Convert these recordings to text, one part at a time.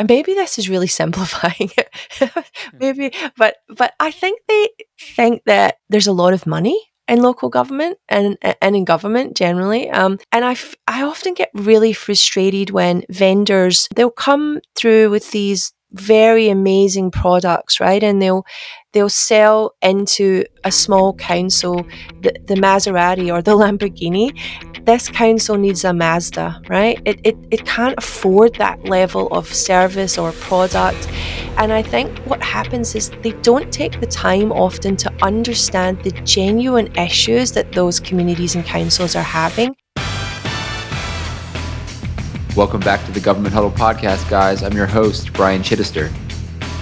And maybe this is really simplifying it maybe but but i think they think that there's a lot of money in local government and and in government generally um, and I, f- I often get really frustrated when vendors they'll come through with these very amazing products, right? And they'll they'll sell into a small council the, the Maserati or the Lamborghini. This council needs a Mazda, right? It, it, it can't afford that level of service or product. And I think what happens is they don't take the time often to understand the genuine issues that those communities and councils are having. Welcome back to the Government Huddle podcast, guys. I'm your host, Brian Chittister.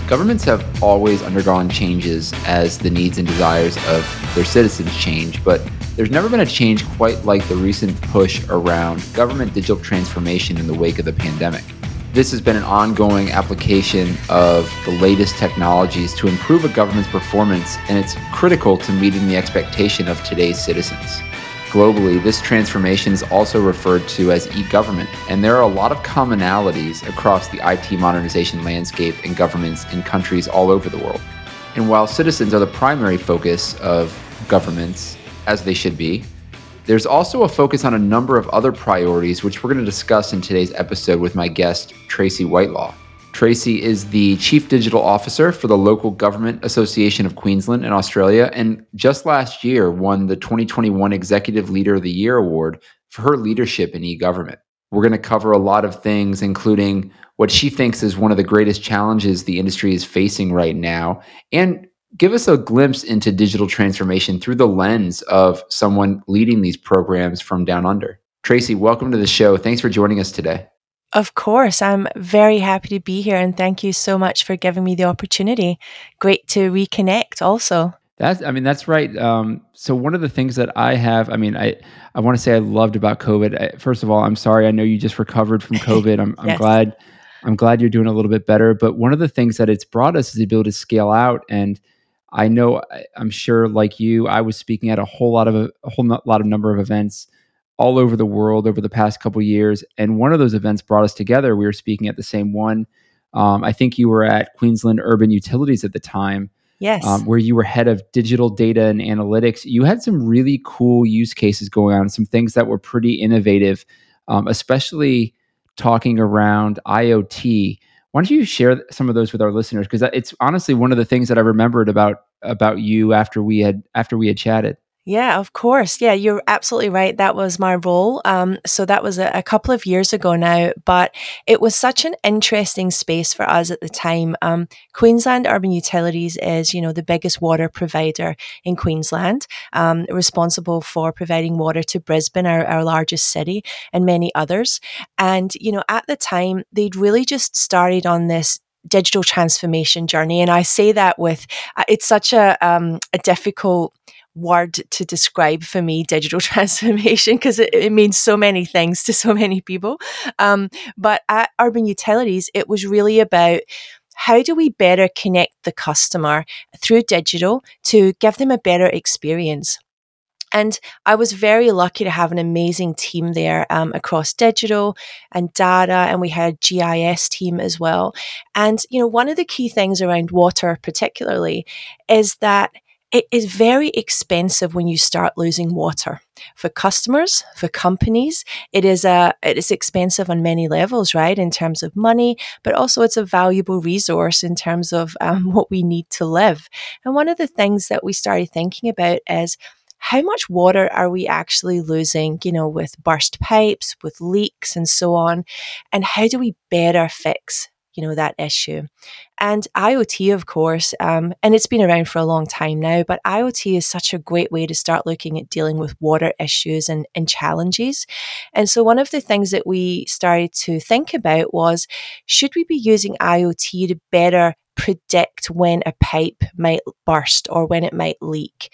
Governments have always undergone changes as the needs and desires of their citizens change, but there's never been a change quite like the recent push around government digital transformation in the wake of the pandemic. This has been an ongoing application of the latest technologies to improve a government's performance, and it's critical to meeting the expectation of today's citizens. Globally, this transformation is also referred to as e government, and there are a lot of commonalities across the IT modernization landscape in governments in countries all over the world. And while citizens are the primary focus of governments, as they should be, there's also a focus on a number of other priorities, which we're going to discuss in today's episode with my guest, Tracy Whitelaw. Tracy is the Chief Digital Officer for the Local Government Association of Queensland in Australia, and just last year won the 2021 Executive Leader of the Year award for her leadership in e government. We're going to cover a lot of things, including what she thinks is one of the greatest challenges the industry is facing right now, and give us a glimpse into digital transformation through the lens of someone leading these programs from down under. Tracy, welcome to the show. Thanks for joining us today. Of course, I'm very happy to be here and thank you so much for giving me the opportunity. Great to reconnect also. That's, I mean, that's right. Um, so one of the things that I have, I mean, I, I want to say I loved about COVID. I, first of all, I'm sorry. I know you just recovered from COVID. I'm, I'm glad, I'm glad you're doing a little bit better. But one of the things that it's brought us is the ability to scale out. And I know, I'm sure, like you, I was speaking at a whole lot of a, a whole lot of number of events all over the world over the past couple years. And one of those events brought us together. We were speaking at the same one. Um, I think you were at Queensland Urban Utilities at the time. Yes. Um, where you were head of digital data and analytics. You had some really cool use cases going on, some things that were pretty innovative, um, especially talking around IoT. Why don't you share some of those with our listeners? Because it's honestly one of the things that I remembered about about you after we had after we had chatted. Yeah, of course. Yeah, you're absolutely right. That was my role. Um, so that was a, a, couple of years ago now, but it was such an interesting space for us at the time. Um, Queensland Urban Utilities is, you know, the biggest water provider in Queensland, um, responsible for providing water to Brisbane, our, our largest city, and many others. And, you know, at the time, they'd really just started on this digital transformation journey. And I say that with, uh, it's such a, um, a difficult word to describe for me digital transformation because it, it, means so many things to so many people. Um, but at Urban Utilities, it was really about how do we better connect the customer through digital to give them a better experience? And I was very lucky to have an amazing team there um, across digital and data, and we had a GIS team as well. And, you know, one of the key things around water, particularly, is that it is very expensive when you start losing water for customers, for companies. It is a it is expensive on many levels, right? In terms of money, but also it's a valuable resource in terms of um, what we need to live. And one of the things that we started thinking about is how much water are we actually losing, you know, with burst pipes, with leaks, and so on, and how do we better fix you know, that issue. And IoT, of course, um, and it's been around for a long time now, but IoT is such a great way to start looking at dealing with water issues and, and challenges. And so, one of the things that we started to think about was should we be using IoT to better predict when a pipe might burst or when it might leak?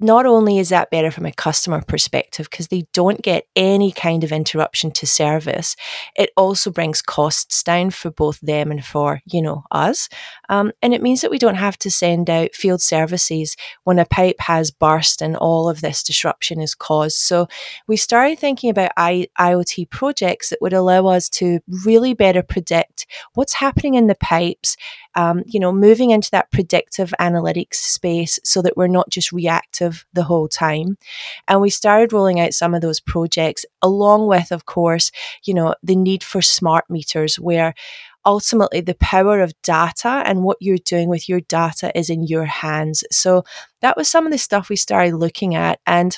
Not only is that better from a customer perspective because they don't get any kind of interruption to service, it also brings costs down for both them and for, you know, us. Um, and it means that we don't have to send out field services when a pipe has burst and all of this disruption is caused. So we started thinking about I- IoT projects that would allow us to really better predict what's happening in the pipes um, you know, moving into that predictive analytics space so that we're not just reactive the whole time. And we started rolling out some of those projects along with, of course, you know, the need for smart meters where ultimately the power of data and what you're doing with your data is in your hands. So that was some of the stuff we started looking at. And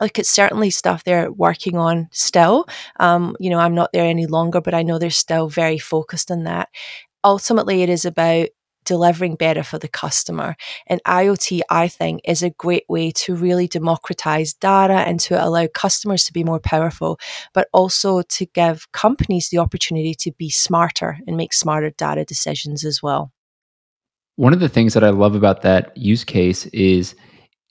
like it's certainly stuff they're working on still. Um, you know, I'm not there any longer, but I know they're still very focused on that ultimately it is about delivering better for the customer. And IoT, I think, is a great way to really democratize data and to allow customers to be more powerful, but also to give companies the opportunity to be smarter and make smarter data decisions as well. One of the things that I love about that use case is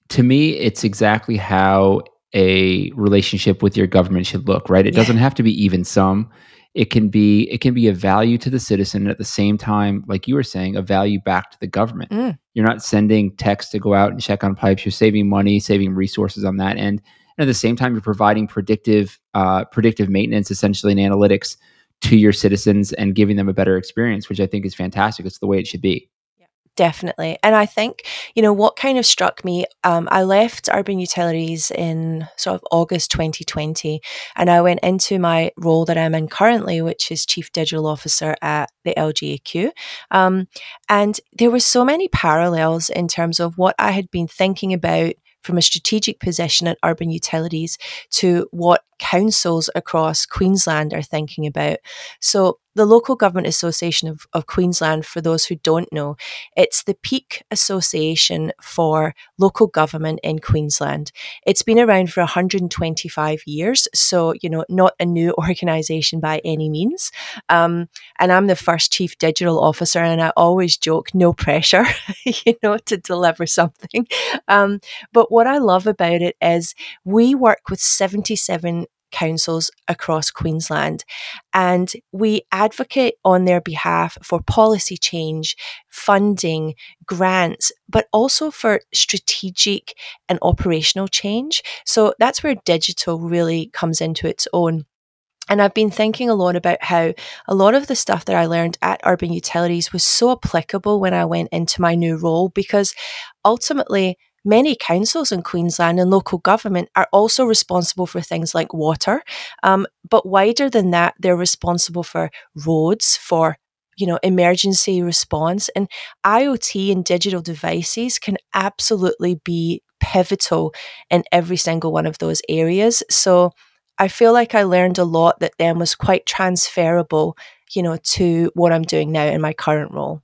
to me, it's exactly how a relationship with your government should look, right? It yeah. doesn't have to be even sum it can be it can be a value to the citizen and at the same time like you were saying a value back to the government. Mm. you're not sending techs to go out and check on pipes. You're saving money saving resources on that end. And at the same time you're providing predictive uh, predictive maintenance essentially and analytics to your citizens and giving them a better experience which i think is fantastic. It's the way it should be Definitely. And I think, you know, what kind of struck me, um, I left Urban Utilities in sort of August 2020, and I went into my role that I'm in currently, which is Chief Digital Officer at the LGAQ. Um, and there were so many parallels in terms of what I had been thinking about from a strategic position at urban utilities to what councils across Queensland are thinking about. So, the Local Government Association of, of, Queensland, for those who don't know, it's the peak association for local government in Queensland. It's been around for 125 years, so, you know, not a new organisation by any means. Um, and I'm the first chief digital officer, and I always joke, no pressure, you know, to deliver something. Um, but what I love about it is we work with 77 councils across Queensland. And we advocate on their behalf for policy change, funding, grants, but also for strategic and operational change. So that's where digital really comes into its own. And I've been thinking a lot about how a lot of the stuff that I learned at Urban Utilities was so applicable when I went into my new role because ultimately Many councils in Queensland and local government are also responsible for things like water. Um, but wider than that, they're responsible for roads, for you know, emergency response. And IoT and digital devices can absolutely be pivotal in every single one of those areas. So I feel like I learned a lot that then was quite transferable, you know, to what I'm doing now in my current role.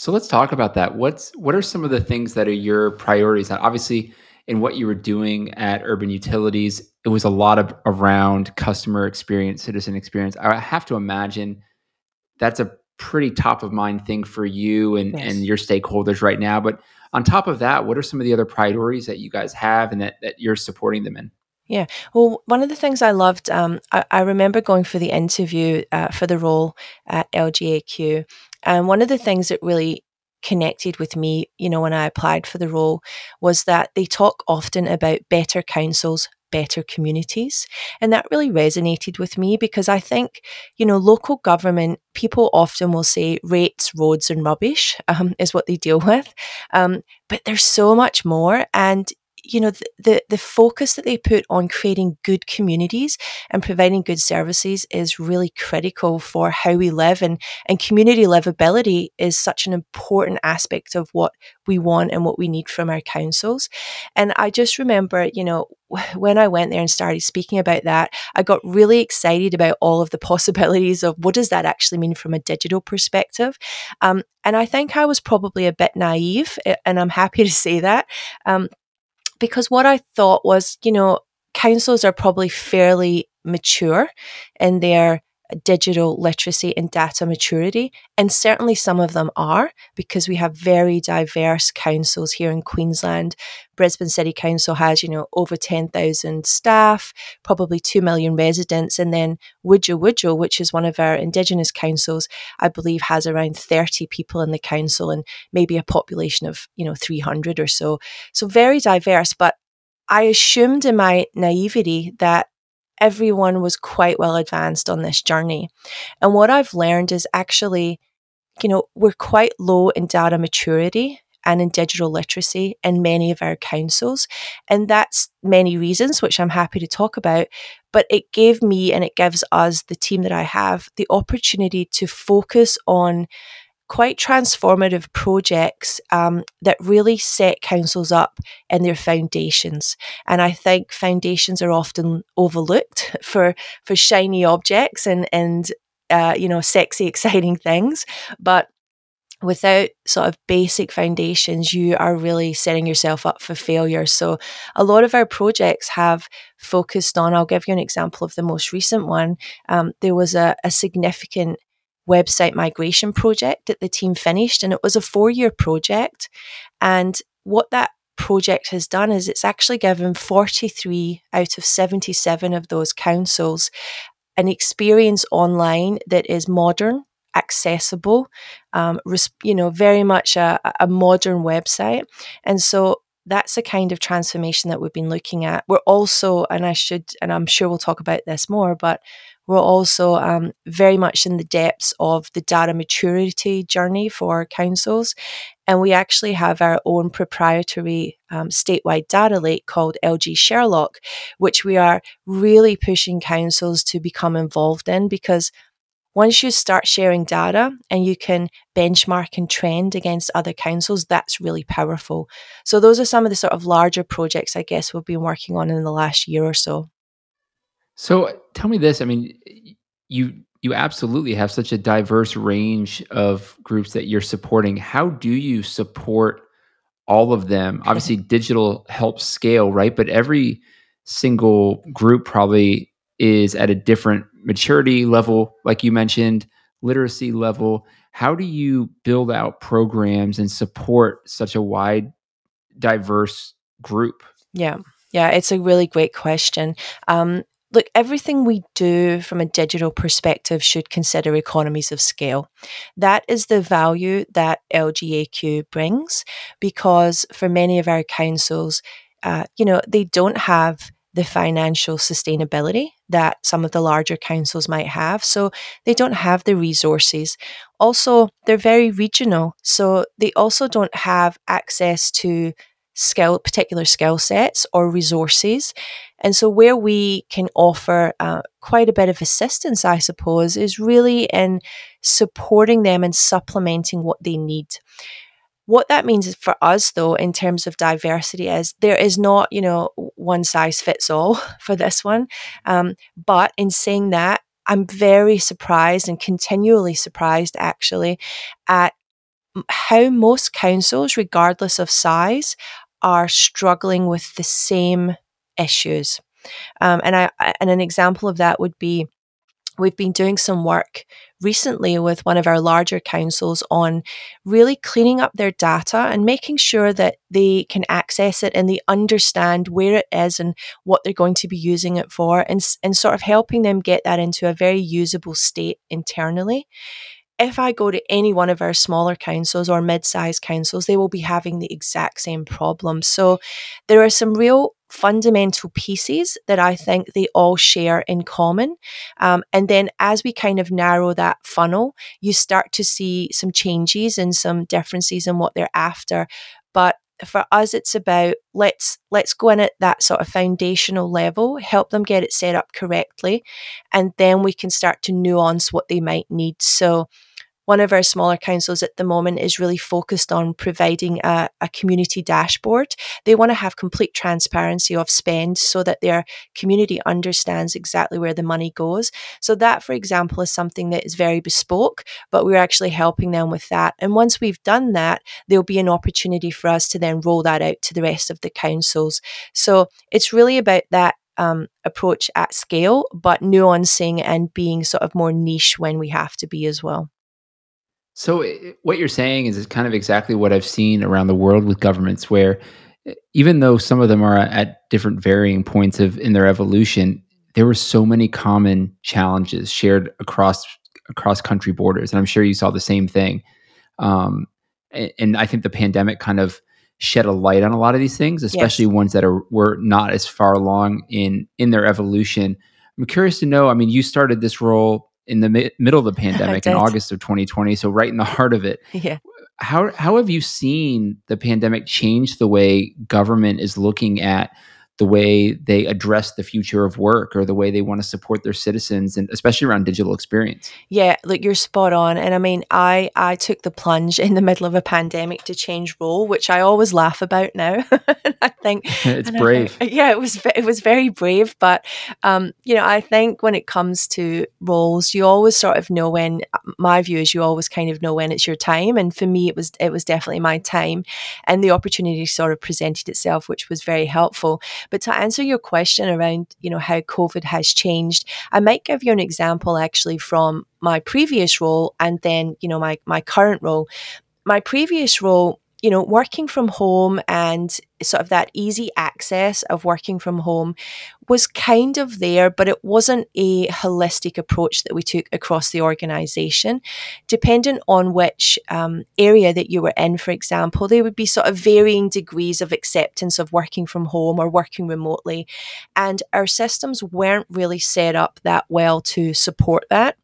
So let's talk about that. What's what are some of the things that are your priorities? Obviously, in what you were doing at Urban Utilities, it was a lot of around customer experience, citizen experience. I have to imagine that's a pretty top of mind thing for you and, yes. and your stakeholders right now. But on top of that, what are some of the other priorities that you guys have and that, that you're supporting them in? Yeah. Well, one of the things I loved, um, I, I, remember going for the interview uh, for the role at LGAQ, and one of the things that really connected with me, you know, when I applied for the role was that they talk often about better councils, better communities. And that really resonated with me because I think, you know, local government, people often will say rates, roads, and rubbish um, is what they deal with. Um, but there's so much more. And you know, the, the, the focus that they put on creating good communities and providing good services is really critical for how we live and, and community livability is such an important aspect of what we want and what we need from our councils. And I just remember, you know, when I went there and started speaking about that, I got really excited about all of the possibilities of what does that actually mean from a digital perspective. Um, and I think I was probably a bit naive, and I'm happy to say that. Um, because what I thought was, you know, councils are probably fairly mature in their digital literacy and data maturity. And certainly some of them are because we have very diverse councils here in Queensland. Brisbane City Council has, you know, over 10,000 staff, probably 2 million residents. And then Wujal Wujal, which is one of our Indigenous councils, I believe has around 30 people in the council and maybe a population of, you know, 300 or so. So very diverse. But I assumed in my naivety that everyone was quite well advanced on this journey. And what I've learned is actually, you know, we're quite low in data maturity and in digital literacy in many of our councils. And that's many reasons, which I'm happy to talk about. But it gave me and it gives us, the team that I have, the opportunity to focus on quite transformative projects um, that really set councils up in their foundations. And I think foundations are often overlooked for for shiny objects and and uh, you know sexy, exciting things, but without sort of basic foundations, you are really setting yourself up for failure. So, a lot of our projects have focused on, I'll give you an example of the most recent one. Um, there was a, a significant website migration project that the team finished, and it was a four year project. And what that project has done is it's actually given 43 out of 77 of those councils an experience online that is modern, accessible, um, you know, very much a, a modern website. And so that's the kind of transformation that we've been looking at. We're also, and I should, and I'm sure we'll talk about this more, but we're also um, very much in the depths of the data maturity journey for councils. And we actually have our own proprietary um, statewide data lake called LG Sherlock, which we are really pushing councils to become involved in because once you start sharing data and you can benchmark and trend against other councils, that's really powerful. So, those are some of the sort of larger projects I guess we've been working on in the last year or so. So tell me this. I mean, you you absolutely have such a diverse range of groups that you're supporting. How do you support all of them? Obviously, digital helps scale, right? But every single group probably is at a different maturity level, like you mentioned, literacy level. How do you build out programs and support such a wide, diverse group? Yeah. Yeah, it's a really great question. Um, look, everything we do from a digital perspective should consider economies of scale. That is the value that LGAQ brings because for many of our councils, uh, you know, they don't have the financial sustainability that some of the larger councils might have. So they don't have the resources. Also, they're very regional. So they also don't have access to skill, particular skill sets or resources. And so, where we can offer uh, quite a bit of assistance, I suppose, is really in supporting them and supplementing what they need. What that means for us, though, in terms of diversity, is there is not, you know, one size fits all for this one. Um, but in saying that, I'm very surprised and continually surprised actually at how most councils, regardless of size, are struggling with the same issues. Um, and I and an example of that would be we've been doing some work recently with one of our larger councils on really cleaning up their data and making sure that they can access it and they understand where it is and what they're going to be using it for and, and sort of helping them get that into a very usable state internally if I go to any one of our smaller councils or mid sized councils, they will be having the exact same problem. So there are some real fundamental pieces that I think they all share in common. Um, and then as we kind of narrow that funnel, you start to see some changes and some differences in what they're after. But for us, it's about let's let's go in at that sort of foundational level, help them get it set up correctly, and then we can start to nuance what they might need. So one of our smaller councils at the moment is really focused on providing a, a community dashboard. They want to have complete transparency of spend so that their community understands exactly where the money goes. So, that, for example, is something that is very bespoke, but we're actually helping them with that. And once we've done that, there'll be an opportunity for us to then roll that out to the rest of the councils. So, it's really about that um, approach at scale, but nuancing and being sort of more niche when we have to be as well. So what you're saying is kind of exactly what I've seen around the world with governments, where even though some of them are at different varying points of in their evolution, there were so many common challenges shared across across country borders, and I'm sure you saw the same thing. Um, and, and, I think the pandemic kind of shed a light on a lot of these things, especially yes. ones that are were not as far along in in their evolution. I'm curious to know. I mean, you started this role in the mi- middle of the pandemic in August of 2020, so right in the heart of it. Yeah. How how have you seen the pandemic change the way government is looking at the way they address the future of work or the way they want to support their citizens and especially around digital experience. Yeah look you're spot on and i mean i i took the plunge in the middle of a pandemic to change role which i always laugh about now. I think it's brave think, yeah it was it was very brave but um you know i think when it comes to roles you always sort of know when my view is you always kind of know when it's your time and for me it was it was definitely my time and the opportunity sort of presented itself which was very helpful but to answer your question around, you know, how COVID has changed, I might give you an example actually from my previous role and then, you know, my, my current role. My previous role, you know, working from home and sort of that easy access of working from home was kind of there, but it wasn't a holistic approach that we took across the organization. Dependent on which um, area that you were in, for example, there would be sort of varying degrees of acceptance of working from home or working remotely. And our systems weren't really set up that well to support that.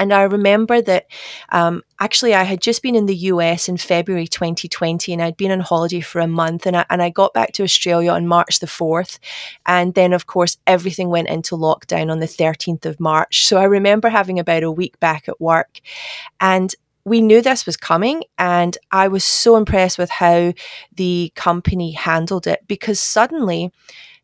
And I remember that um, actually I had just been in the US in February 2020 and I'd been on holiday for a month and I, and I got back to Australia on March the 4th. And then, of course, everything went into lockdown on the 13th of March. So I remember having about a week back at work and we knew this was coming and I was so impressed with how the company handled it because suddenly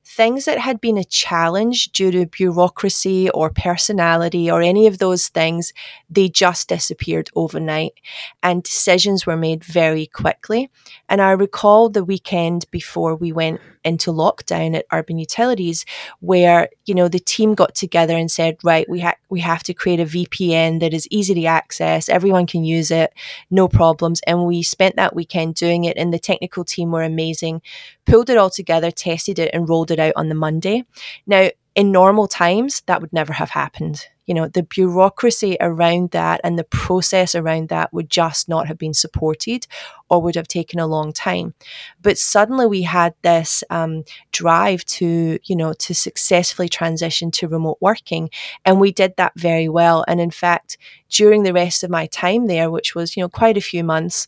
things that had been a challenge due to bureaucracy or personality or any of those things, they just disappeared overnight and decisions were made very quickly. And I recall the weekend before we went into lockdown at Urban Utilities where, you know, the team got together and said, right, we, ha- we have to create a VPN that is easy to access. Everyone can use it, no problems. And we spent that weekend doing it and the technical team were amazing, pulled it all together, tested it and rolled it out on the Monday. Now, in normal times, that would never have happened you know, the bureaucracy around that and the process around that would just not have been supported or would have taken a long time. But suddenly we had this um, drive to, you know, to successfully transition to remote working. And we did that very well. And in fact, during the rest of my time there, which was, you know, quite a few months,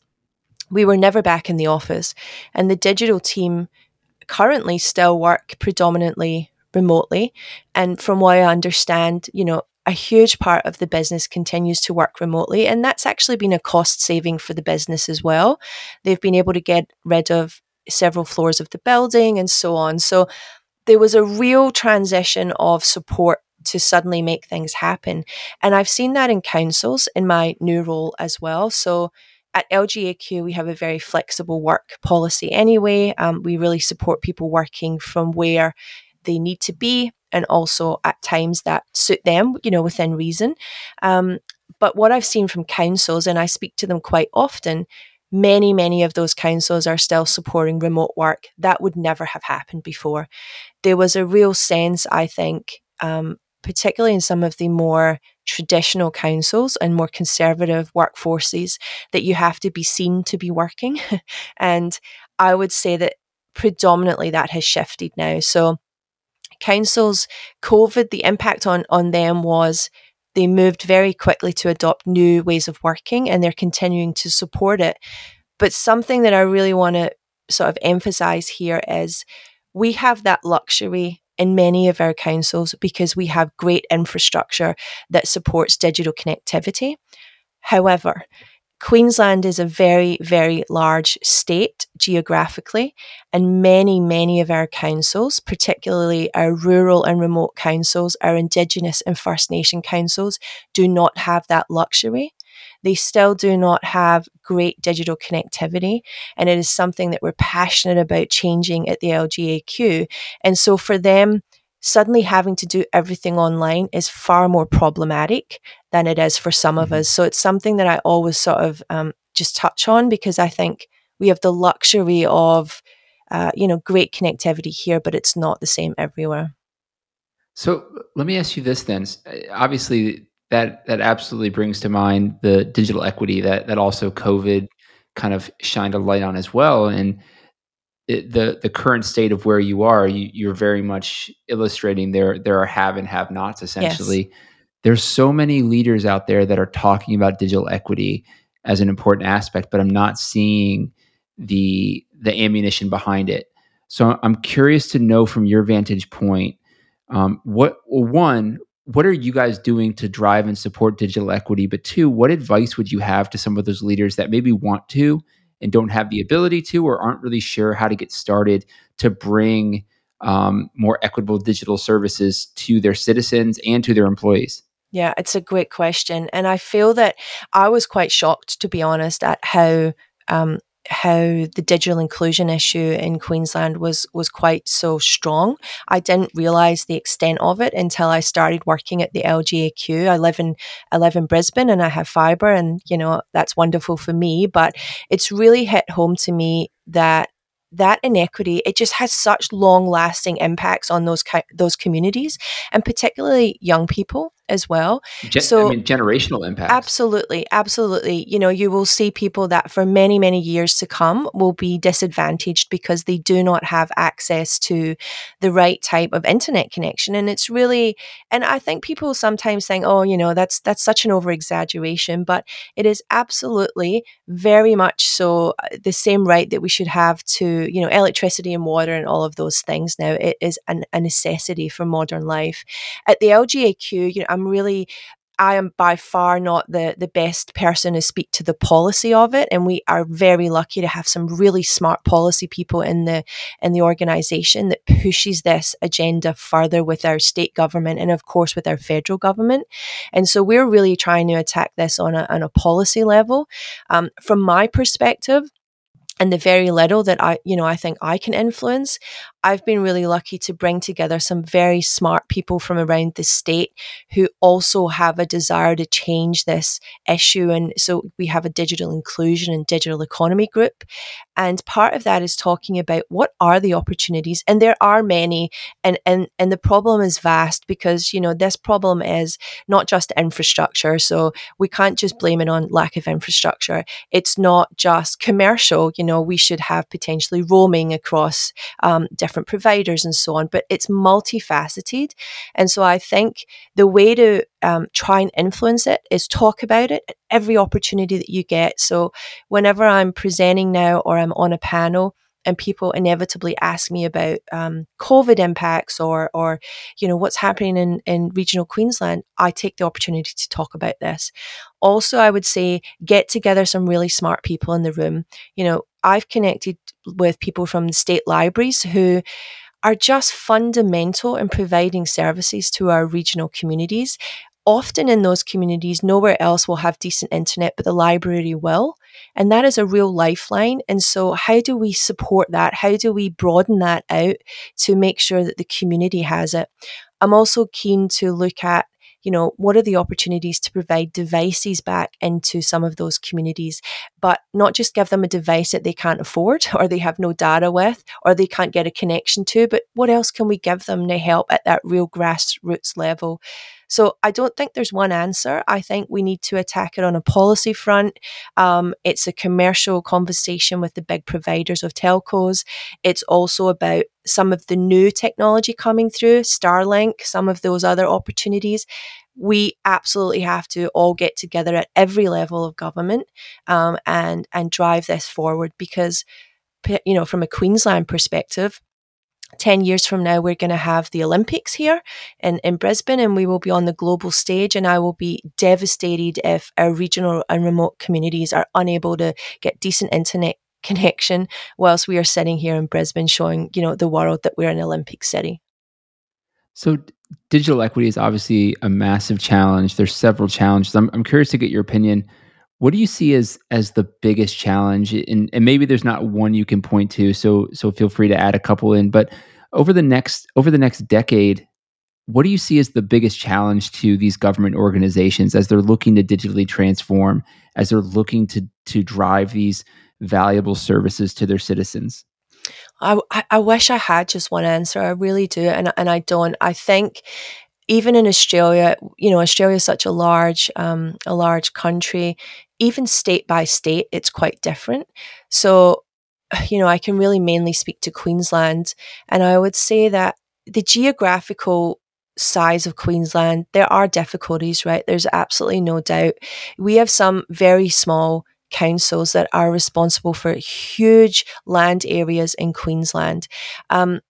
we were never back in the office. And the digital team currently still work predominantly remotely. And from what I understand, you know, a huge part of the business continues to work remotely. And that's actually been a cost saving for the business as well. They've been able to get rid of several floors of the building and so on. So there was a real transition of support to suddenly make things happen. And I've seen that in councils in my new role as well. So at LGAQ, we have a very flexible work policy anyway. Um, we really support people working from where they need to be and also at times that suit them, you know, within reason. Um, but what I've seen from councils, and I speak to them quite often, many, many of those councils are still supporting remote work. That would never have happened before. There was a real sense, I think, um, particularly in some of the more traditional councils and more conservative workforces, that you have to be seen to be working. and I would say that predominantly that has shifted now. So councils, COVID, the impact on, on them was they moved very quickly to adopt new ways of working and they're continuing to support it. But something that I really want to sort of emphasize here is we have that luxury in many of our councils because we have great infrastructure that supports digital connectivity. However, Queensland is a very, very large state geographically, and many, many of our councils, particularly our rural and remote councils, our Indigenous and First Nation councils, do not have that luxury. They still do not have great digital connectivity, and it is something that we're passionate about changing at the LGAQ. And so for them, suddenly having to do everything online is far more problematic than it is for some of mm-hmm. us. So it's something that I always sort of um, just touch on because I think we have the luxury of, uh, you know, great connectivity here, but it's not the same everywhere. So let me ask you this then. Uh, obviously, that that absolutely brings to mind the digital equity that that also COVID kind of shined a light on as well. And it, the the current state of where you are, you, are very much illustrating there there are have and have nots essentially. Yes. There's so many leaders out there that are talking about digital equity as an important aspect, but I'm not seeing the the ammunition behind it. So I'm curious to know from your vantage point, um, what one, what are you guys doing to drive and support digital equity? But two, what advice would you have to some of those leaders that maybe want to and don't have the ability to or aren't really sure how to get started to bring um, more equitable digital services to their citizens and to their employees? Yeah, it's a great question. And I feel that I was quite shocked, to be honest, at how um, how the digital inclusion issue in Queensland was was quite so strong. I didn't realize the extent of it until I started working at the LGAQ. I live in I live in Brisbane and I have fiber and you know that's wonderful for me, but it's really hit home to me that that inequity it just has such long lasting impacts on those those communities and particularly young people as well. Gen- so, I mean, generational impact. Absolutely, absolutely. You know, you will see people that for many, many years to come will be disadvantaged because they do not have access to the right type of internet connection. And it's really, and I think people sometimes think, oh, you know, that's that's such an over exaggeration, but it is absolutely very much so uh, the same right that we should have to, you know, electricity and water and all of those things. Now, it is an, a necessity for modern life. At the LGAQ, you know, I'm really I am by far not the the best person to speak to the policy of it, and we are very lucky to have some really smart policy people in the in the organisation that pushes this agenda further with our state government and of course with our federal government. And so we're really trying to attack this on a on a policy level. Um, from my perspective, and the very little that I, you know, I think I can influence, I've been really lucky to bring together some very smart people from around the state who also have a desire to change this issue. And so we have a digital inclusion and digital economy group. And part of that is talking about what are the opportunities. And there are many. And, and, and the problem is vast because, you know, this problem is not just infrastructure. So we can't just blame it on lack of infrastructure. It's not just commercial. You know, we should have potentially roaming across um, different different providers and so on, but it's multifaceted. And so I think the way to um, try and influence it is talk about it at every opportunity that you get. So whenever I'm presenting now or I'm on a panel, and people inevitably ask me about um, COVID impacts or, or you know, what's happening in, in regional Queensland, I take the opportunity to talk about this. Also, I would say get together some really smart people in the room. You know, I've connected with people from the state libraries who are just fundamental in providing services to our regional communities. Often in those communities, nowhere else will have decent internet, but the library will. And that is a real lifeline. And so, how do we support that? How do we broaden that out to make sure that the community has it? I'm also keen to look at you know, what are the opportunities to provide devices back into some of those communities, but not just give them a device that they can't afford or they have no data with or they can't get a connection to, but what else can we give them to help at that real grassroots level? So I don't think there's one answer. I think we need to attack it on a policy front. Um, it's a commercial conversation with the big providers of telcos. It's also about some of the new technology coming through, Starlink, some of those other opportunities we absolutely have to all get together at every level of government um, and and drive this forward because you know, from a Queensland perspective, 10 years from now, we're going to have the Olympics here in, in Brisbane and we will be on the global stage. And I will be devastated if our regional and remote communities are unable to get decent internet connection whilst we are sitting here in Brisbane showing, you know, the world that we're an Olympic city. So digital equity is obviously a massive challenge. There's several challenges. I'm, I'm curious to get your opinion. What do you see as as the biggest challenge? And, and maybe there's not one you can point to. So so feel free to add a couple in. But over the next over the next decade, what do you see as the biggest challenge to these government organizations as they're looking to digitally transform, as they're looking to to drive these valuable services to their citizens? I, I wish I had just one answer. I really do, and and I don't. I think even in Australia, you know, Australia is such a large um, a large country. Even state by state, it's quite different. So, you know, I can really mainly speak to Queensland, and I would say that the geographical size of Queensland, there are difficulties, right? There's absolutely no doubt. We have some very small councils that are responsible for huge land areas in Queensland. Um,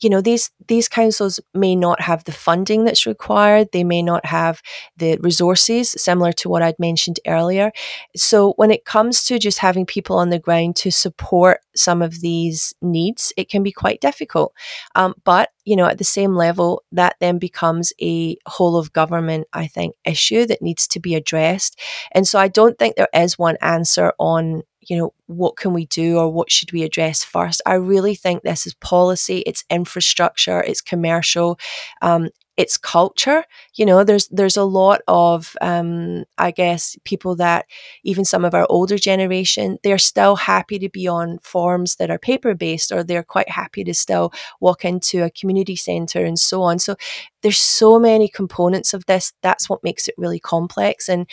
you know these these councils may not have the funding that's required. They may not have the resources similar to what i'd mentioned earlier. So when it comes to just having people on the ground to support some of these needs it can be quite difficult. Um, but you know at the same level that then becomes a whole of government i think issue that needs to be addressed. And so i don't think there is one answer on you know, what can we do or what should we address first? I really think this is policy, it's infrastructure, it's commercial, um, it's culture. You know, there's there's a lot of um, I guess people that even some of our older generation, they're still happy to be on forms that are paper based, or they're quite happy to still walk into a community centre and so on. So there's so many components of this. That's what makes it really complex. And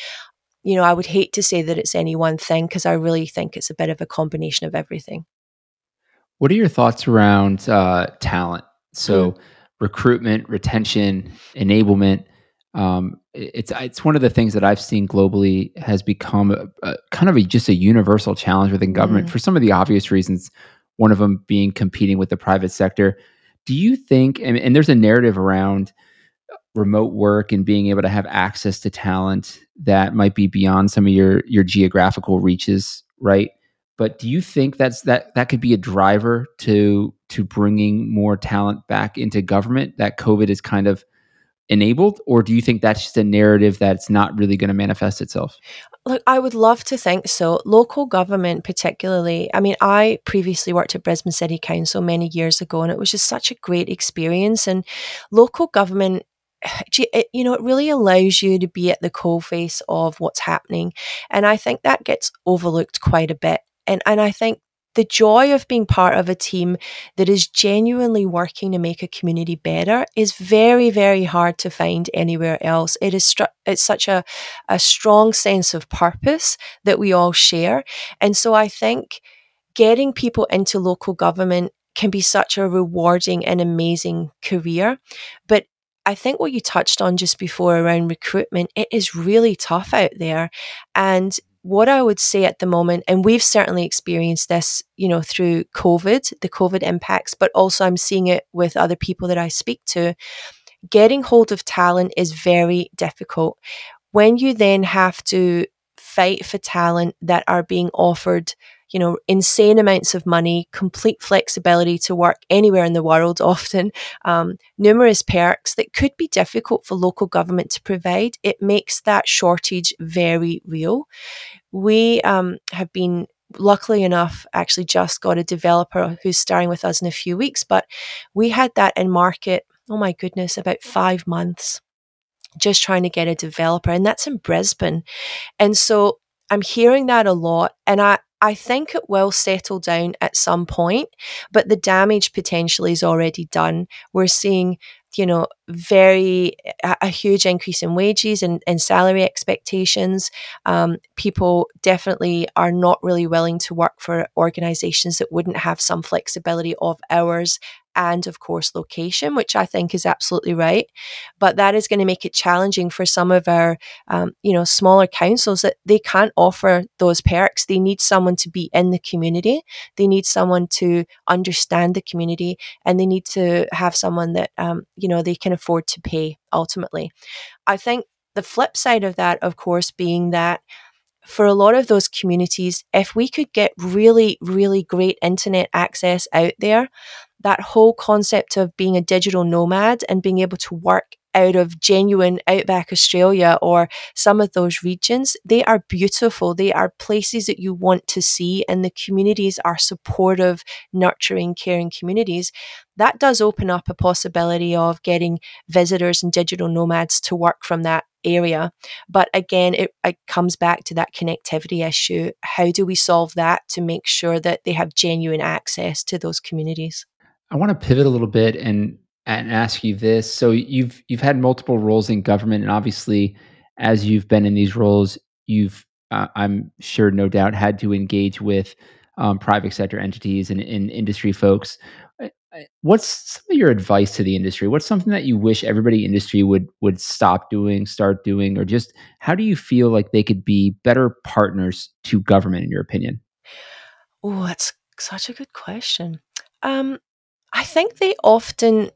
you know, I would hate to say that it's any one thing because I really think it's a bit of a combination of everything. What are your thoughts around uh, talent? So, mm. recruitment, retention, enablement. Um, it's it's one of the things that I've seen globally has become a, a kind of a, just a universal challenge within government mm. for some of the obvious reasons. One of them being competing with the private sector. Do you think? And, and there's a narrative around remote work and being able to have access to talent that might be beyond some of your your geographical reaches right but do you think that's that that could be a driver to to bringing more talent back into government that covid is kind of enabled or do you think that's just a narrative that's not really going to manifest itself Look, I would love to think so. Local government, particularly. I mean, I previously worked at Brisbane City Council many years ago, and it was just such a great experience. And local government it, you know, it really allows you to be at the coalface of what's happening. And I think that gets overlooked quite a bit. And, and I think the joy of being part of a team that is genuinely working to make a community better is very, very hard to find anywhere else. It is stru- it's such a, a strong sense of purpose that we all share. And so I think getting people into local government can be such a rewarding and amazing career. But I think what you touched on just before around recruitment, it is really tough out there. And what I would say at the moment, and we've certainly experienced this, you know, through COVID, the COVID impacts, but also I'm seeing it with other people that I speak to. Getting hold of talent is very difficult. When you then have to fight for talent that are being offered you know, insane amounts of money, complete flexibility to work anywhere in the world, often, um, numerous perks that could be difficult for local government to provide. It makes that shortage very real. We um, have been luckily enough actually just got a developer who's starting with us in a few weeks but we had that in market oh my goodness about five months just trying to get a developer and that's in brisbane and so i'm hearing that a lot and i I think it will settle down at some point, but the damage potentially is already done. We're seeing, you know, very a, a huge increase in wages and, and salary expectations. Um, people definitely are not really willing to work for organizations that wouldn't have some flexibility of hours and of course location, which I think is absolutely right. But that is going to make it challenging for some of our, um, you know, smaller councils that they can't offer those perks. They need someone to be in the community. They need someone to understand the community, and they need to have someone that, um, you know, they can afford to pay ultimately. I think the flip side of that, of course, being that for a lot of those communities, if we could get really, really great internet access out there, that whole concept of being a digital nomad and being able to work out of genuine outback Australia or some of those regions, they are beautiful. They are places that you want to see, and the communities are supportive, nurturing, caring communities. That does open up a possibility of getting visitors and digital nomads to work from that area. But again, it, it comes back to that connectivity issue. How do we solve that to make sure that they have genuine access to those communities? I want to pivot a little bit and and ask you this. So you've you've had multiple roles in government, and obviously, as you've been in these roles, you've uh, I'm sure, no doubt, had to engage with um, private sector entities and, and industry folks what's some of your advice to the industry? What's something that you wish everybody industry would would stop doing, start doing, or just how do you feel like they could be better partners to government, in your opinion? Oh, that's such a good question. Um, I think they often,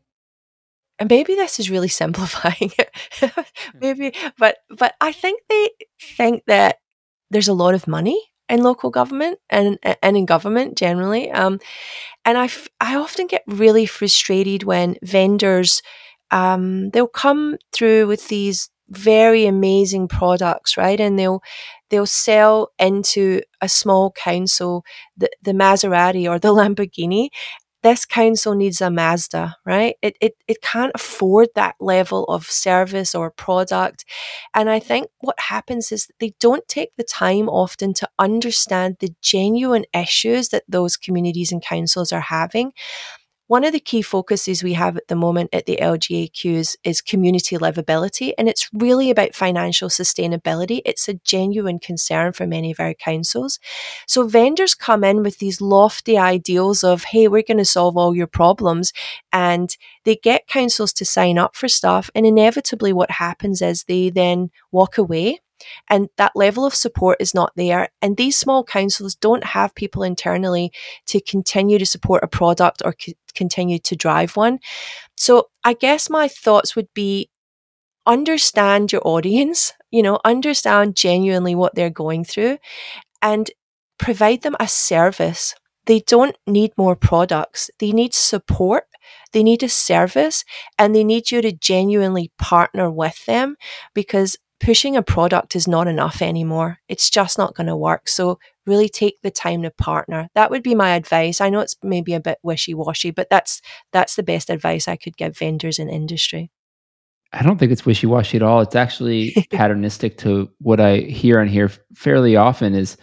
and maybe this is really simplifying it, hmm. maybe, but but I think they think that there's a lot of money in local government and and in government generally. Um, and I, f- I often get really frustrated when vendors um, they'll come through with these very amazing products, right? And they'll they'll sell into a small council the, the Maserati or the Lamborghini, this council needs a Mazda, right? It, it, it can't afford that level of service or product. And I think what happens is that they don't take the time often to understand the genuine issues that those communities and councils are having. One of the key focuses we have at the moment at the LGAQs is community livability, and it's really about financial sustainability. It's a genuine concern for many of our councils. So vendors come in with these lofty ideals of, hey, we're going to solve all your problems, and they get councils to sign up for stuff, and inevitably what happens is they then walk away and that level of support is not there. And these small councils don't have people internally to continue to support a product or c- continue to drive one. So I guess my thoughts would be understand your audience, you know, understand genuinely what they're going through and provide them a service. They don't need more products. They need support. They need a service and they need you to genuinely partner with them because pushing a product is not enough anymore. It's just not going to work. So really take the time to partner. That would be my advice. I know it's maybe a bit wishy-washy, but that's that's the best advice I could give vendors in industry. I don't think it's wishy-washy at all. It's actually patternistic to what I hear and hear fairly often is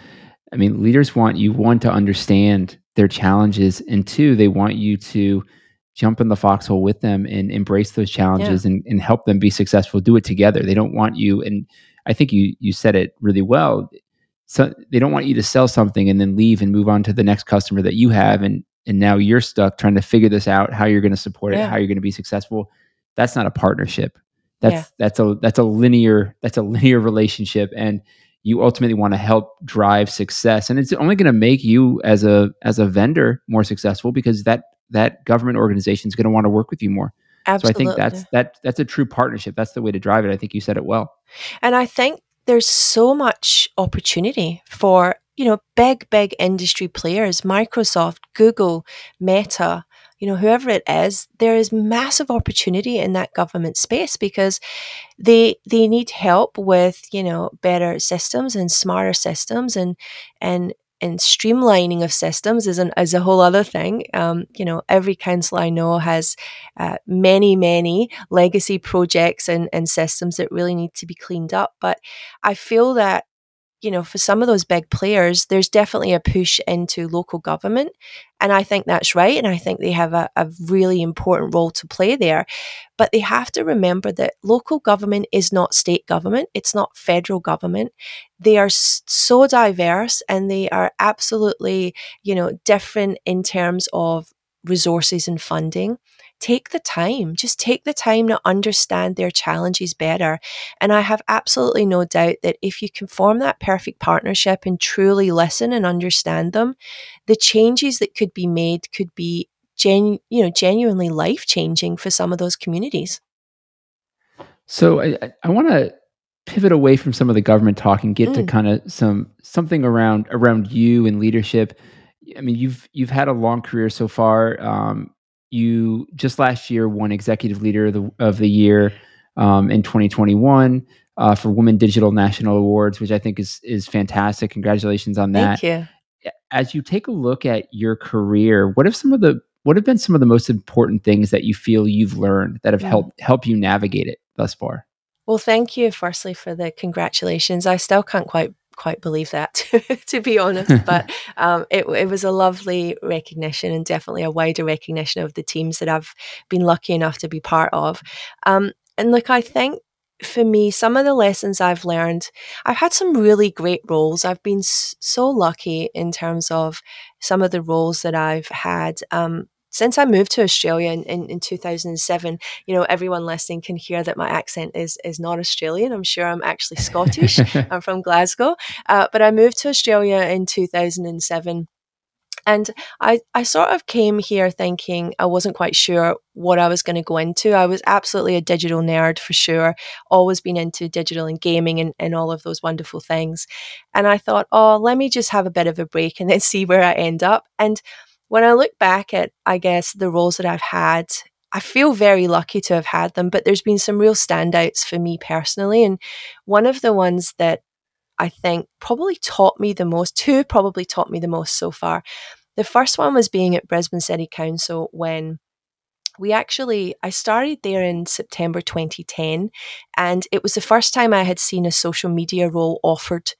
I mean, leaders want you one to understand their challenges and two, they want you to jump in the foxhole with them and embrace those challenges yeah. and, and help them be successful. Do it together. They don't want you and i think you you said it really well. So they don't want you to sell something and then leave and move on to the next customer that you have and and now you're stuck trying to figure this out how you're going to support it how you're going to be successful. That's not a partnership. That's yeah. that's a that's a linear that's a linear relationship and you ultimately want to help drive success and it's only going to make you as a as a vendor more successful because that that government organization is going to want to work with you more. Absolutely. So I think that's that that's a true partnership. That's the way to drive it. I think you said it well. And I think there's so much opportunity for you know big big industry players, Microsoft, Google, Meta, you know whoever it is. There is massive opportunity in that government space because they they need help with you know better systems and smarter systems and and and streamlining of systems is, an, is a whole other thing. Um, you know, every council I know has uh, many, many legacy projects and, and systems that really need to be cleaned up. But I feel that you know, for some of those big players, there's definitely a push into local government. And I think that's right. And I think they have a, a, really important role to play there. But they have to remember that local government is not state government, it's not federal government. They are so diverse and they are absolutely, you know, different in terms of resources and funding, take the time. Just take the time to understand their challenges better. And I have absolutely no doubt that if you can form that perfect partnership and truly listen and understand them, the changes that could be made could be genu- you know genuinely life changing for some of those communities. So I, I want to pivot away from some of the government talk and get mm. to kind of some something around around you and leadership. I mean, you've you've had a long career so far. Um, you just last year won Executive Leader of the, of the Year um, in 2021 uh, for Women Digital National Awards, which I think is is fantastic. Congratulations on that. Thank you. As you take a look at your career, what have some of the what have been some of the most important things that you feel you've learned that have mm. helped help you navigate it thus far? Well, thank you firstly for the congratulations. I still can't quite quite believe that to be honest but um, it, it was a lovely recognition and definitely a wider recognition of the teams that i've been lucky enough to be part of. Um, and look i think for me some of the lessons i've learned i've had some really great roles. I've been so lucky in terms of some of the roles that i've had. Um, since I moved to Australia in, in, in, 2007, you know, everyone listening can hear that my accent is is not Australian. I'm sure I'm actually Scottish. I'm from Glasgow. Uh, but I moved to Australia in 2007. And I, I sort of came here thinking I wasn't quite sure what I was going to go into. I was absolutely a digital nerd for sure, always been into digital and gaming and, and all of those wonderful things. And I thought, oh, let me just have a bit of a break and then see where I end up. And when I look back at, I guess, the roles that I've had, I feel very lucky to have had them, but there's been some real standouts for me personally. And one of the ones that I think probably taught me the most, two probably taught me the most so far. The first one was being at Brisbane City Council when we actually i started there in september 2010 and it was the first time i had seen a social media role offered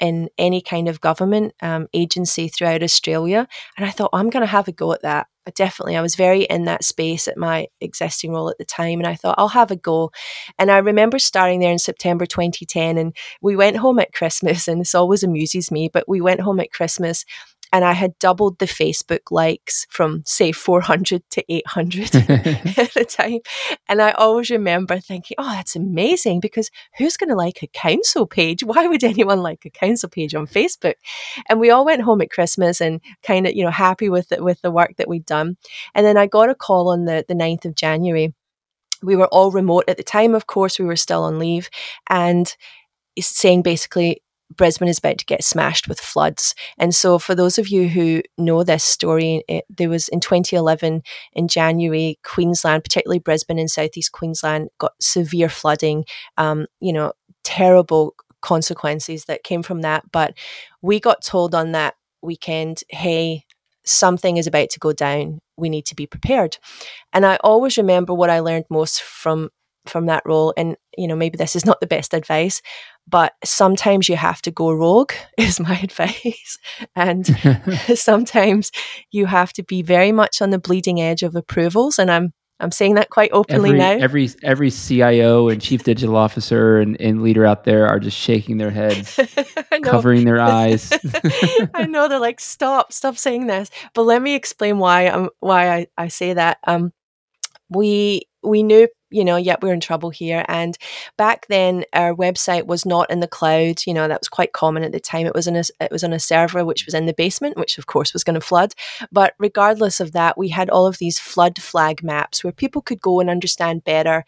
in any kind of government um, agency throughout Australia. And I thought, oh, I'm going to have a go at that. I definitely, I was very in that space at my existing role at the time. And I thought, I'll have a go. And I remember starting there in September 2010. And we went home at Christmas, and this always amuses me, but we went home at Christmas and I had doubled the Facebook likes from say 400 to 800 at the time. And I always remember thinking, oh, that's amazing because who's going to like a council page? Why would anyone like a council page on Facebook? And we all went home at Christmas and kind of, you know, happy with it, with the work that we'd done. And then I got a call on the, the 9th of January. We were all remote at the time, of course, we were still on leave. And eh, saying basically, Brisbane is about to get smashed with floods. And so, for those of you who know this story, it, there was in 2011 in January, Queensland, particularly Brisbane and southeast Queensland, got severe flooding. Um, you know, terrible consequences that came from that. But we got told on that weekend, hey, something is about to go down. We need to be prepared. And I always remember what I learned most from from that role and you know maybe this is not the best advice but sometimes you have to go rogue is my advice. And sometimes you have to be very much on the bleeding edge of approvals and i'm i'm saying that quite openly every, now. every every cio and chief digital officer and, and leader out there are just shaking their heads covering their eyes. I know they're like stop stop saying this. But let me explain why i'm why i, I say that. Um we we knew you know, yep, we're in trouble here. And back then, our website was not in the cloud. You know, that was quite common at the time. It was in a, it was on a server which was in the basement, which of course was going to flood. But regardless of that, we had all of these flood flag maps where people could go and understand better.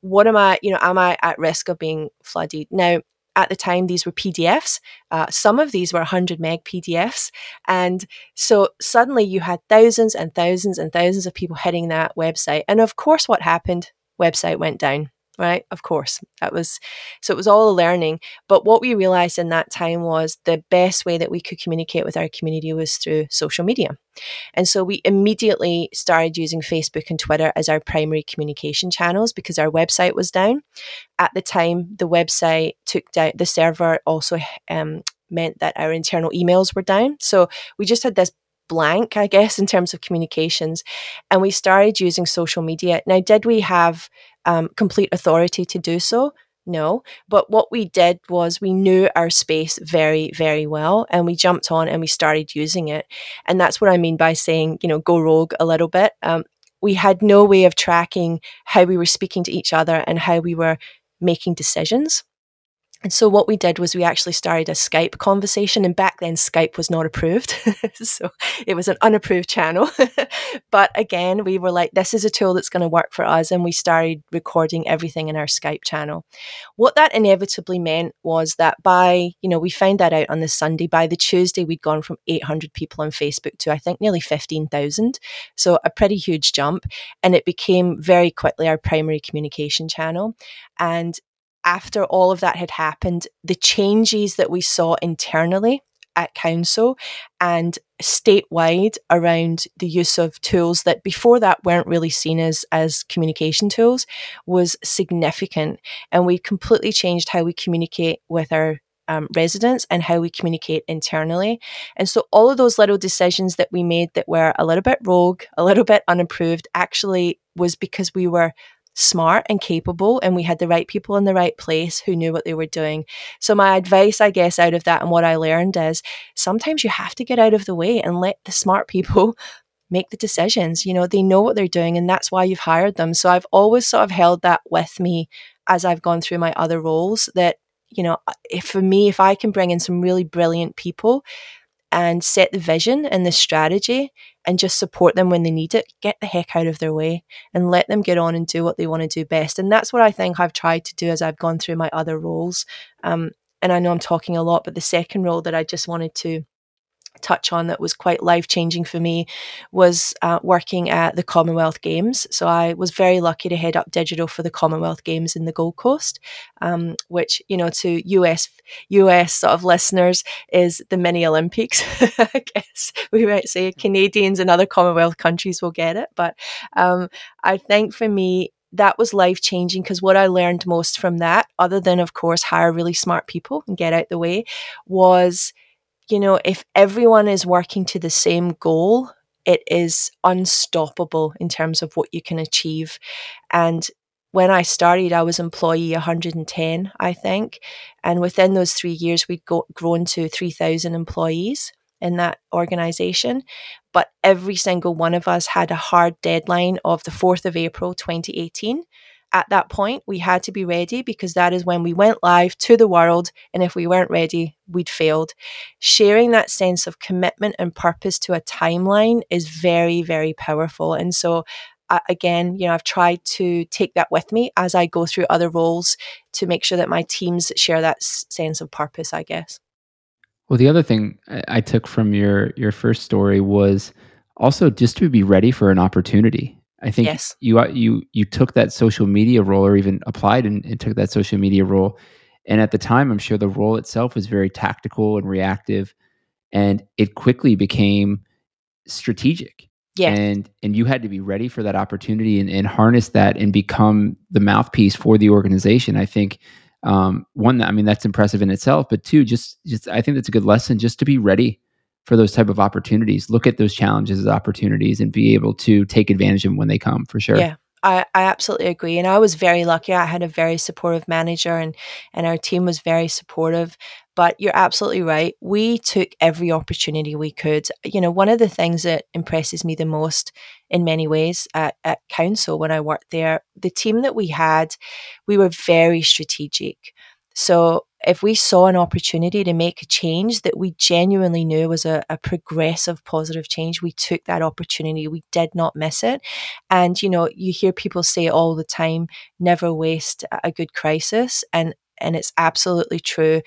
What am I, you know, am I at risk of being flooded? Now, at the time these were pdfs uh, some of these were 100 meg pdfs and so suddenly you had thousands and thousands and thousands of people hitting that website and of course what happened website went down right? Of course that was so it was all a learning. But what we realized in that time was the best way that we could communicate with our community was through social media. And so we immediately started using facebook and twitter as our primary communication channels because our website was down. At the time the website took down the server also um, meant that our internal emails were down. So we just had this blank, I guess, in terms of communications. And we started using social media. Now, did we have um, complete authority to do so? No. But what we did was we knew our space very, very well and we jumped on and we started using it. And that's what I mean by saying, you know, go rogue a little bit. Um, we had no way of tracking how we were speaking to each other and how we were making decisions. And so what we did was we actually started a Skype conversation and back then Skype was not approved. so it was an unapproved channel. but again, we were like, this is a tool that's going to work for us. And we started recording everything in our Skype channel. What that inevitably meant was that by, you know, we found that out on the Sunday. By the Tuesday, we'd gone from 800 people on Facebook to I think nearly 15,000. So a pretty huge jump. And it became very quickly our primary communication channel. And after all of that had happened, the changes that we saw internally at council and statewide around the use of tools that before that weren't really seen as as communication tools was significant. And we completely changed how we communicate with our um, residents and how we communicate internally. And so all of those little decisions that we made that were a little bit rogue a little bit unapproved actually was because we were smart and capable and we had the right people in the right place who knew what they were doing. So my advice I guess out of that and what I learned is sometimes you have to get out of the way and let the smart people make the decisions. You know, they know what they're doing and that's why you've hired them. So I've always sort of held that with me as I've gone through my other roles that you know, if for me if I can bring in some really brilliant people and set the vision and the strategy and just support them when they need it, get the heck out of their way and let them get on and do what they want to do best. And that's what I think I've tried to do as I've gone through my other roles. Um, and I know I'm talking a lot, but the second role that I just wanted to touch on that was quite life changing for me was uh, working at the Commonwealth Games. So I was very lucky to head up digital for the Commonwealth Games in the Gold Coast, um, which you know to US US sort of listeners is the mini Olympics. I guess we might say Canadians and other Commonwealth countries will get it, but um, I think for me that was life changing because what I learned most from that, other than of course hire really smart people and get out the way, was you know, if everyone is working to the same goal, it is unstoppable in terms of what you can achieve. And when I started, I was employee 110, I think. And within those three years, we'd go, grown to 3,000 employees in that organization. But every single one of us had a hard deadline of the 4th of April, 2018 at that point, we had to be ready because that is when we went live to the world. And if we weren't ready, we'd failed. Sharing that sense of commitment and purpose to a timeline is very, very powerful. And so, again, you know, I've tried to take that with me as I go through other roles to make sure that my teams share that sense of purpose, I guess. Well, the other thing I took from your your first story was also just to be ready for an opportunity. I think yes. you you you took that social media role, or even applied and, and, took that social media role. And at the time, I'm sure the role itself was very tactical and reactive, and it quickly became strategic. Yeah. And and you had to be ready for that opportunity and, and harness that and become the mouthpiece for the organization. I think um, one, I mean, that's impressive in itself, but two, just just I think that's a good lesson just to be ready for those type of opportunities look at those challenges as opportunities and be able to take advantage of them when they come for sure. Yeah I, I absolutely agree and i was very lucky i had a very supportive manager and and our team was very supportive but you're absolutely right we took every opportunity we could you know one of the things that impresses me the most in many ways at, at council when i worked there the team that we had we were very strategic so if we saw an opportunity to make a change that we genuinely knew was a, a, progressive positive change, we took that opportunity. We did not miss it. And, you know, you hear people say all the time, never waste a good crisis. And and it's absolutely true.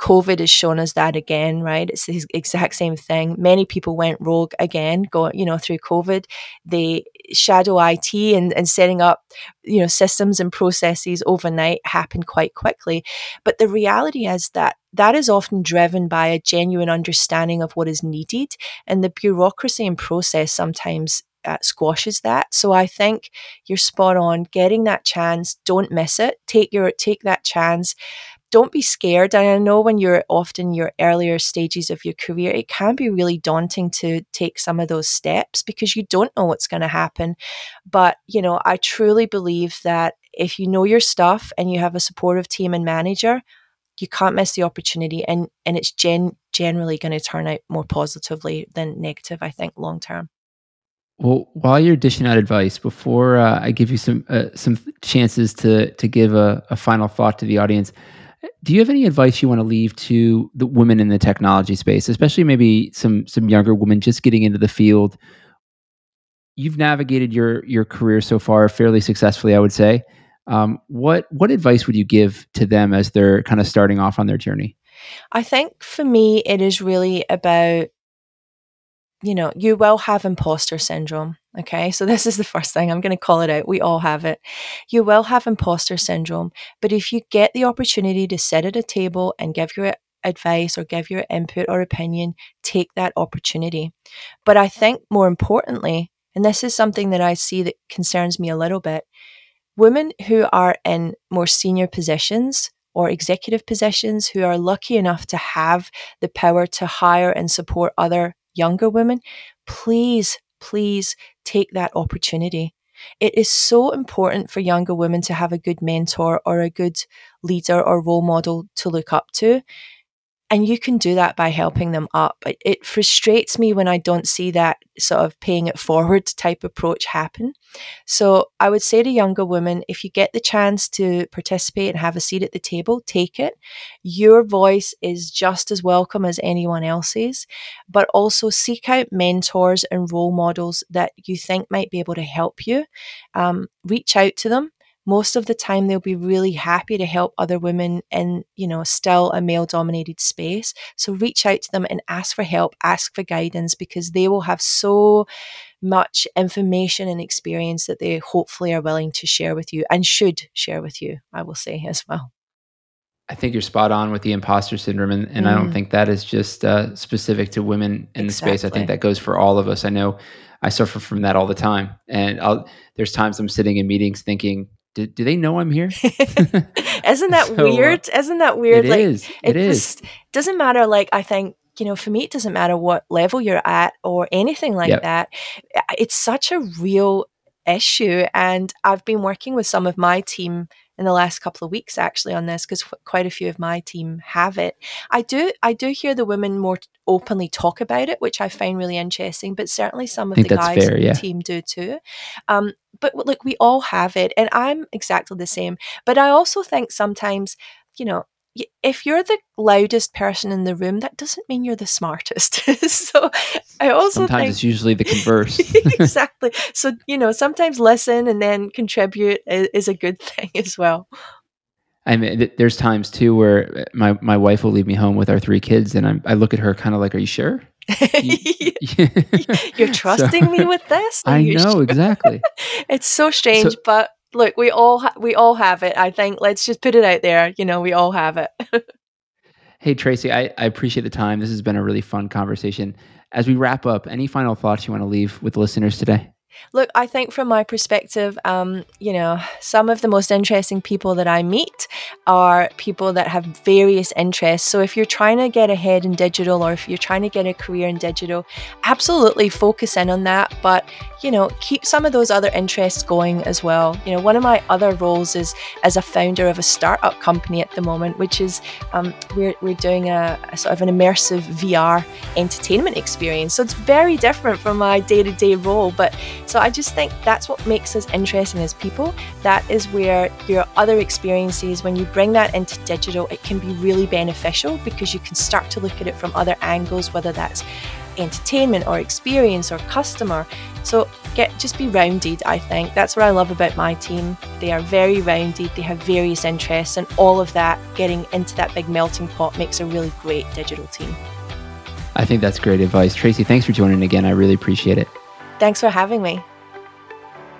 COVID has shown us that again, right? It's the exact same thing. Many people went rogue again, going, you know, through COVID. They shadow IT and, and setting up, you know, systems and processes overnight happened quite quickly. But the reality is that that is often driven by a genuine understanding of what is needed. And the bureaucracy and process sometimes uh, squashes that. So I think you're spot on. Getting that chance, don't miss it. Take your take that chance don't be scared. And I know when you're often your earlier stages of your career, it can be really daunting to take some of those steps because you don't know what's going to happen. But, you know, I truly believe that if you know your stuff and you have a supportive team and manager, you can't miss the opportunity and and it's gen- generally going to turn out more positively than negative i think long term well while you're dishing out advice before uh, i give you some uh, some chances to to give a, a final thought to the audience do you have any advice you want to leave to the women in the technology space especially maybe some some younger women just getting into the field you've navigated your your career so far fairly successfully i would say um, what what advice would you give to them as they're kind of starting off on their journey? I think for me, it is really about you know, you will have imposter syndrome. Okay. So, this is the first thing I'm going to call it out. We all have it. You will have imposter syndrome. But if you get the opportunity to sit at a table and give your advice or give your input or opinion, take that opportunity. But I think more importantly, and this is something that I see that concerns me a little bit, Women who are in more senior positions or executive positions who are lucky enough to have the power to hire and support other younger women, please, please take that opportunity. It is so important for younger women to have a good mentor or a good leader or role model to look up to. And you can do that by helping them up. It, it, frustrates me when I don't see that sort of paying it forward type approach happen. So I would say to younger women if you get the chance to participate and have a seat at the table, take it. Your voice is just as welcome as anyone else's, but also seek out mentors and role models that you think might be able to help you. Um, reach out to them most of the time they'll be really happy to help other women in you know still a male dominated space so reach out to them and ask for help ask for guidance because they will have so much information and experience that they hopefully are willing to share with you and should share with you i will say as well I think you're spot on with the imposter syndrome, and, and mm. I don't mm. think that is just uh, specific to women in exactly. the space. I think that goes for all of us. I know I suffer from that all the time, and I'll, there's times I'm sitting in meetings thinking, do, do they know I'm here? Isn't that so, uh, weird? Isn't that weird? It like, is. It, it is. doesn't matter. Like I think you know, for me, it doesn't matter what level you're at or anything like yep. that. It's such a real issue, and I've been working with some of my team in the last couple of weeks actually on this because quite a few of my team have it. I do I do hear the women more openly talk about it, which I find really interesting. But certainly some of the guys fair, yeah. the team do too. Um, but look, we all have it, and I'm exactly the same. But I also think sometimes, you know, if you're the loudest person in the room, that doesn't mean you're the smartest. so I also sometimes think, it's usually the converse. exactly. So you know, sometimes listen and then contribute is, is a good thing as well. I mean, there's times too where uh, my my wife will leave me home with our three kids, and I'm, I look at her kind of like, "Are you sure? You, are trusting so, me with this? Are I know sure? exactly. it's so strange, so, but look, we all ha- we all have it. I think let's just put it out there. You know, we all have it. hey Tracy, I, I appreciate the time. This has been a really fun conversation. As we wrap up, any final thoughts you want to leave with listeners today? Look, I think from my perspective, um, you know, some of the most interesting people that I meet are people that have various interests. So if you're trying to get ahead in digital or if you're trying to get a career in digital, absolutely focus in on that. But, you know, keep some of those other interests going as well. You know, one of my other roles is as a founder of a startup company at the moment, which is um, we're, we're doing a, a sort of an immersive VR entertainment experience. So it's very different from my day to day role. But so I just think that's what makes us interesting as people. That is where your other experiences, when you bring that into digital, it can be really beneficial because you can start to look at it from other angles, whether that's entertainment or experience or customer. So get just be rounded, I think. That's what I love about my team. They are very rounded, they have various interests, and all of that getting into that big melting pot makes a really great digital team. I think that's great advice. Tracy, thanks for joining again. I really appreciate it. Thanks for having me.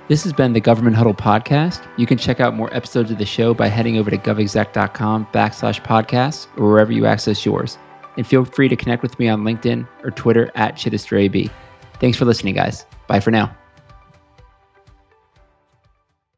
This has been the Government Huddle podcast. You can check out more episodes of the show by heading over to govexec.com backslash podcasts or wherever you access yours. And feel free to connect with me on LinkedIn or Twitter at ChittisterAB. Thanks for listening, guys. Bye for now.